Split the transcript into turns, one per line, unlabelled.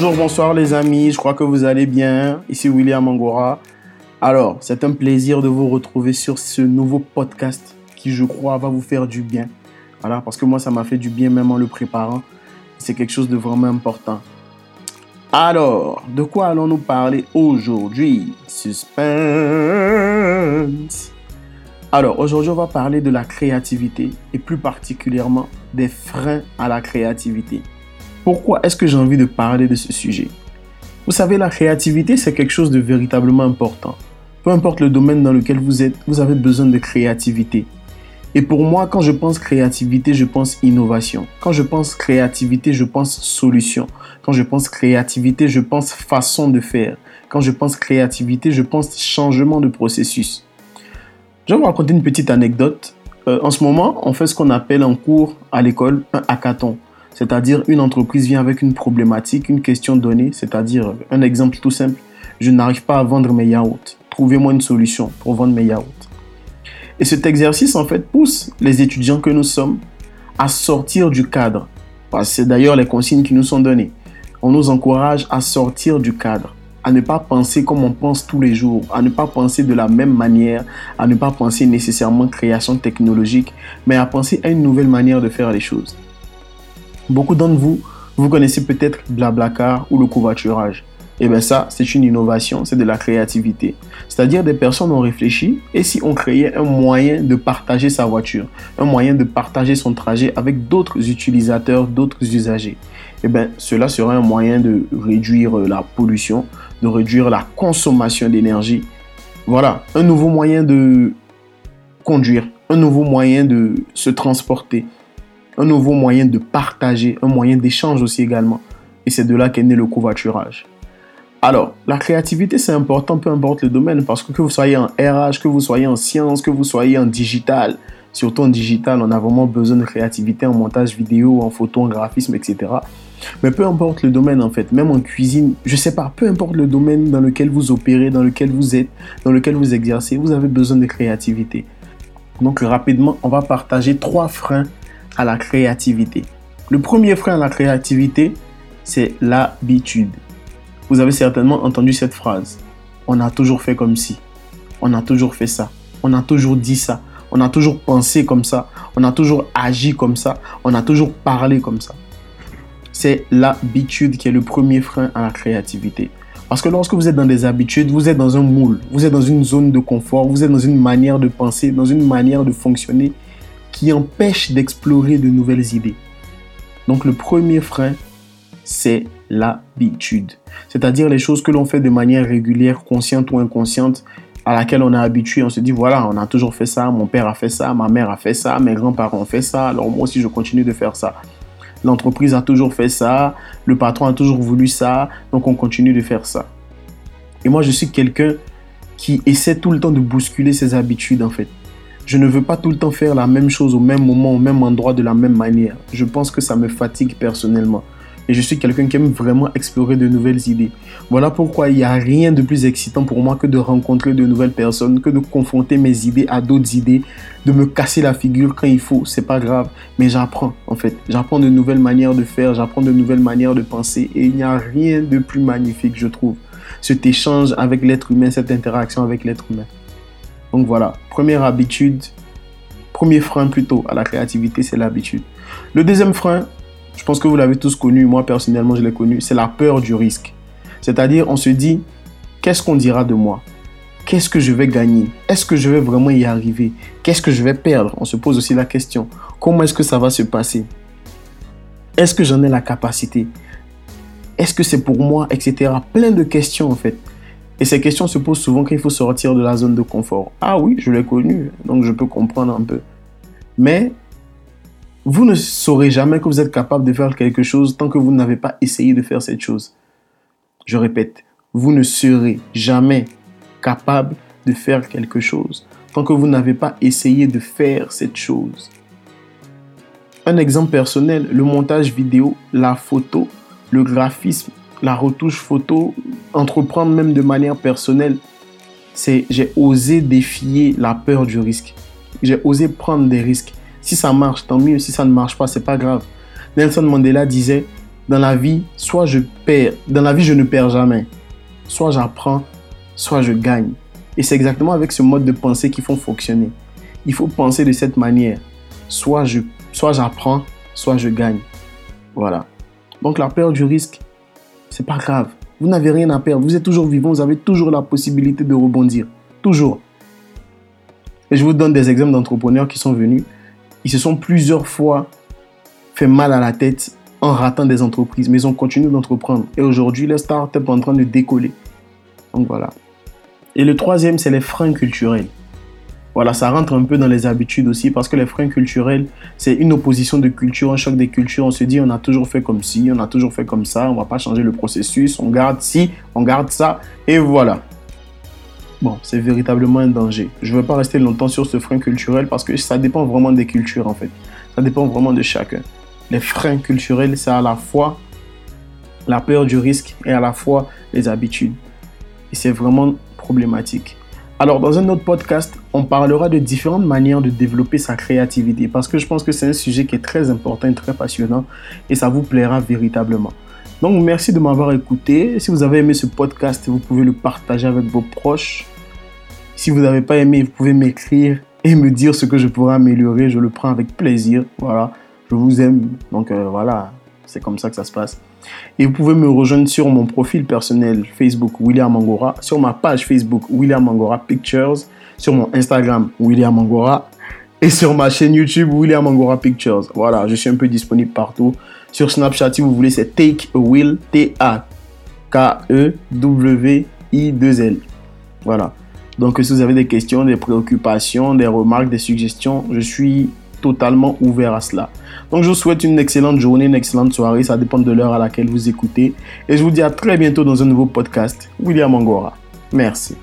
bonjour, bonsoir les amis, je crois que vous allez bien. Ici William Angora. Alors, c'est un plaisir de vous retrouver sur ce nouveau podcast qui, je crois, va vous faire du bien. Voilà, parce que moi, ça m'a fait du bien même en le préparant. C'est quelque chose de vraiment important. Alors, de quoi allons-nous parler aujourd'hui? Suspense. Alors, aujourd'hui, on va parler de la créativité et plus particulièrement des freins à la créativité. Pourquoi est-ce que j'ai envie de parler de ce sujet? Vous savez, la créativité, c'est quelque chose de véritablement important. Peu importe le domaine dans lequel vous êtes, vous avez besoin de créativité. Et pour moi, quand je pense créativité, je pense innovation. Quand je pense créativité, je pense solution. Quand je pense créativité, je pense façon de faire. Quand je pense créativité, je pense changement de processus. Je vais vous raconter une petite anecdote. Euh, en ce moment, on fait ce qu'on appelle en cours à l'école un hackathon. C'est-à-dire une entreprise vient avec une problématique, une question donnée, c'est-à-dire un exemple tout simple. Je n'arrive pas à vendre mes yaourts. Trouvez-moi une solution pour vendre mes yaourts. Et cet exercice, en fait, pousse les étudiants que nous sommes à sortir du cadre. C'est d'ailleurs les consignes qui nous sont données. On nous encourage à sortir du cadre à ne pas penser comme on pense tous les jours, à ne pas penser de la même manière, à ne pas penser nécessairement création technologique, mais à penser à une nouvelle manière de faire les choses. Beaucoup d'entre vous, vous connaissez peut-être Blablacar ou le covoiturage. Et eh bien ça, c'est une innovation, c'est de la créativité. C'est-à-dire des personnes ont réfléchi et si on créait un moyen de partager sa voiture, un moyen de partager son trajet avec d'autres utilisateurs, d'autres usagers, et eh bien cela serait un moyen de réduire la pollution, de réduire la consommation d'énergie. Voilà, un nouveau moyen de conduire, un nouveau moyen de se transporter, un nouveau moyen de partager, un moyen d'échange aussi également. Et c'est de là qu'est né le covoiturage. Alors, la créativité, c'est important, peu importe le domaine, parce que que vous soyez en RH, que vous soyez en sciences, que vous soyez en digital, surtout en digital, on a vraiment besoin de créativité en montage vidéo, en photo, en graphisme, etc. Mais peu importe le domaine, en fait, même en cuisine, je sais pas, peu importe le domaine dans lequel vous opérez, dans lequel vous êtes, dans lequel vous exercez, vous avez besoin de créativité. Donc, rapidement, on va partager trois freins à la créativité. Le premier frein à la créativité, c'est l'habitude. Vous avez certainement entendu cette phrase. On a toujours fait comme si. On a toujours fait ça. On a toujours dit ça. On a toujours pensé comme ça. On a toujours agi comme ça. On a toujours parlé comme ça. C'est l'habitude qui est le premier frein à la créativité. Parce que lorsque vous êtes dans des habitudes, vous êtes dans un moule, vous êtes dans une zone de confort, vous êtes dans une manière de penser, dans une manière de fonctionner qui empêche d'explorer de nouvelles idées. Donc le premier frein, c'est l'habitude. C'est-à-dire les choses que l'on fait de manière régulière, consciente ou inconsciente, à laquelle on est habitué. On se dit, voilà, on a toujours fait ça, mon père a fait ça, ma mère a fait ça, mes grands-parents ont fait ça, alors moi aussi je continue de faire ça. L'entreprise a toujours fait ça, le patron a toujours voulu ça, donc on continue de faire ça. Et moi je suis quelqu'un qui essaie tout le temps de bousculer ses habitudes en fait. Je ne veux pas tout le temps faire la même chose au même moment, au même endroit, de la même manière. Je pense que ça me fatigue personnellement. Et je suis quelqu'un qui aime vraiment explorer de nouvelles idées. Voilà pourquoi il n'y a rien de plus excitant pour moi que de rencontrer de nouvelles personnes, que de confronter mes idées à d'autres idées, de me casser la figure quand il faut. C'est pas grave. Mais j'apprends, en fait. J'apprends de nouvelles manières de faire, j'apprends de nouvelles manières de penser. Et il n'y a rien de plus magnifique, je trouve. Cet échange avec l'être humain, cette interaction avec l'être humain. Donc voilà, première habitude, premier frein plutôt à la créativité, c'est l'habitude. Le deuxième frein, je pense que vous l'avez tous connu, moi personnellement je l'ai connu, c'est la peur du risque. C'est-à-dire on se dit, qu'est-ce qu'on dira de moi? Qu'est-ce que je vais gagner? Est-ce que je vais vraiment y arriver? Qu'est-ce que je vais perdre? On se pose aussi la question, comment est-ce que ça va se passer? Est-ce que j'en ai la capacité? Est-ce que c'est pour moi? Etc. Plein de questions en fait. Et ces questions se posent souvent quand il faut sortir de la zone de confort. Ah oui, je l'ai connu, donc je peux comprendre un peu. Mais vous ne saurez jamais que vous êtes capable de faire quelque chose tant que vous n'avez pas essayé de faire cette chose. Je répète, vous ne serez jamais capable de faire quelque chose tant que vous n'avez pas essayé de faire cette chose. Un exemple personnel, le montage vidéo, la photo, le graphisme, la retouche photo, entreprendre même de manière personnelle, c'est j'ai osé défier la peur du risque. J'ai osé prendre des risques. Si ça marche, tant mieux. Si ça ne marche pas, c'est pas grave. Nelson Mandela disait dans la vie, soit je perds, dans la vie, je ne perds jamais. Soit j'apprends, soit je gagne. Et c'est exactement avec ce mode de pensée qu'il faut fonctionner. Il faut penser de cette manière. Soit je, soit j'apprends, soit je gagne. Voilà. Donc la peur du risque, c'est pas grave. Vous n'avez rien à perdre. Vous êtes toujours vivant. Vous avez toujours la possibilité de rebondir. Toujours. Et je vous donne des exemples d'entrepreneurs qui sont venus. Ils se sont plusieurs fois fait mal à la tête en ratant des entreprises, mais ils ont continué d'entreprendre. Et aujourd'hui, les startups sont en train de décoller. Donc voilà. Et le troisième, c'est les freins culturels. Voilà, ça rentre un peu dans les habitudes aussi parce que les freins culturels, c'est une opposition de culture, un choc des cultures. On se dit, on a toujours fait comme ci, on a toujours fait comme ça, on va pas changer le processus, on garde ci, on garde ça, et voilà. Bon, c'est véritablement un danger. Je ne veux pas rester longtemps sur ce frein culturel parce que ça dépend vraiment des cultures en fait. Ça dépend vraiment de chacun les freins culturels, c'est à la fois la peur du risque et à la fois les habitudes. Et c'est vraiment problématique. Alors, dans un autre podcast, on parlera de différentes manières de développer sa créativité parce que je pense que c'est un sujet qui est très important et très passionnant et ça vous plaira véritablement. Donc, merci de m'avoir écouté. Si vous avez aimé ce podcast, vous pouvez le partager avec vos proches. Si vous n'avez pas aimé, vous pouvez m'écrire et me dire ce que je pourrais améliorer. Je le prends avec plaisir. Voilà je vous aime. Donc euh, voilà, c'est comme ça que ça se passe. Et vous pouvez me rejoindre sur mon profil personnel Facebook William Angora, sur ma page Facebook William Angora Pictures, sur mon Instagram William Angora et sur ma chaîne YouTube William Angora Pictures. Voilà, je suis un peu disponible partout. Sur Snapchat, si vous voulez, c'est Take a Will, T-A-K-E-W-I-2-L. Voilà. Donc, si vous avez des questions, des préoccupations, des remarques, des suggestions, je suis totalement ouvert à cela. Donc je vous souhaite une excellente journée, une excellente soirée, ça dépend de l'heure à laquelle vous écoutez. Et je vous dis à très bientôt dans un nouveau podcast. William Angora. Merci.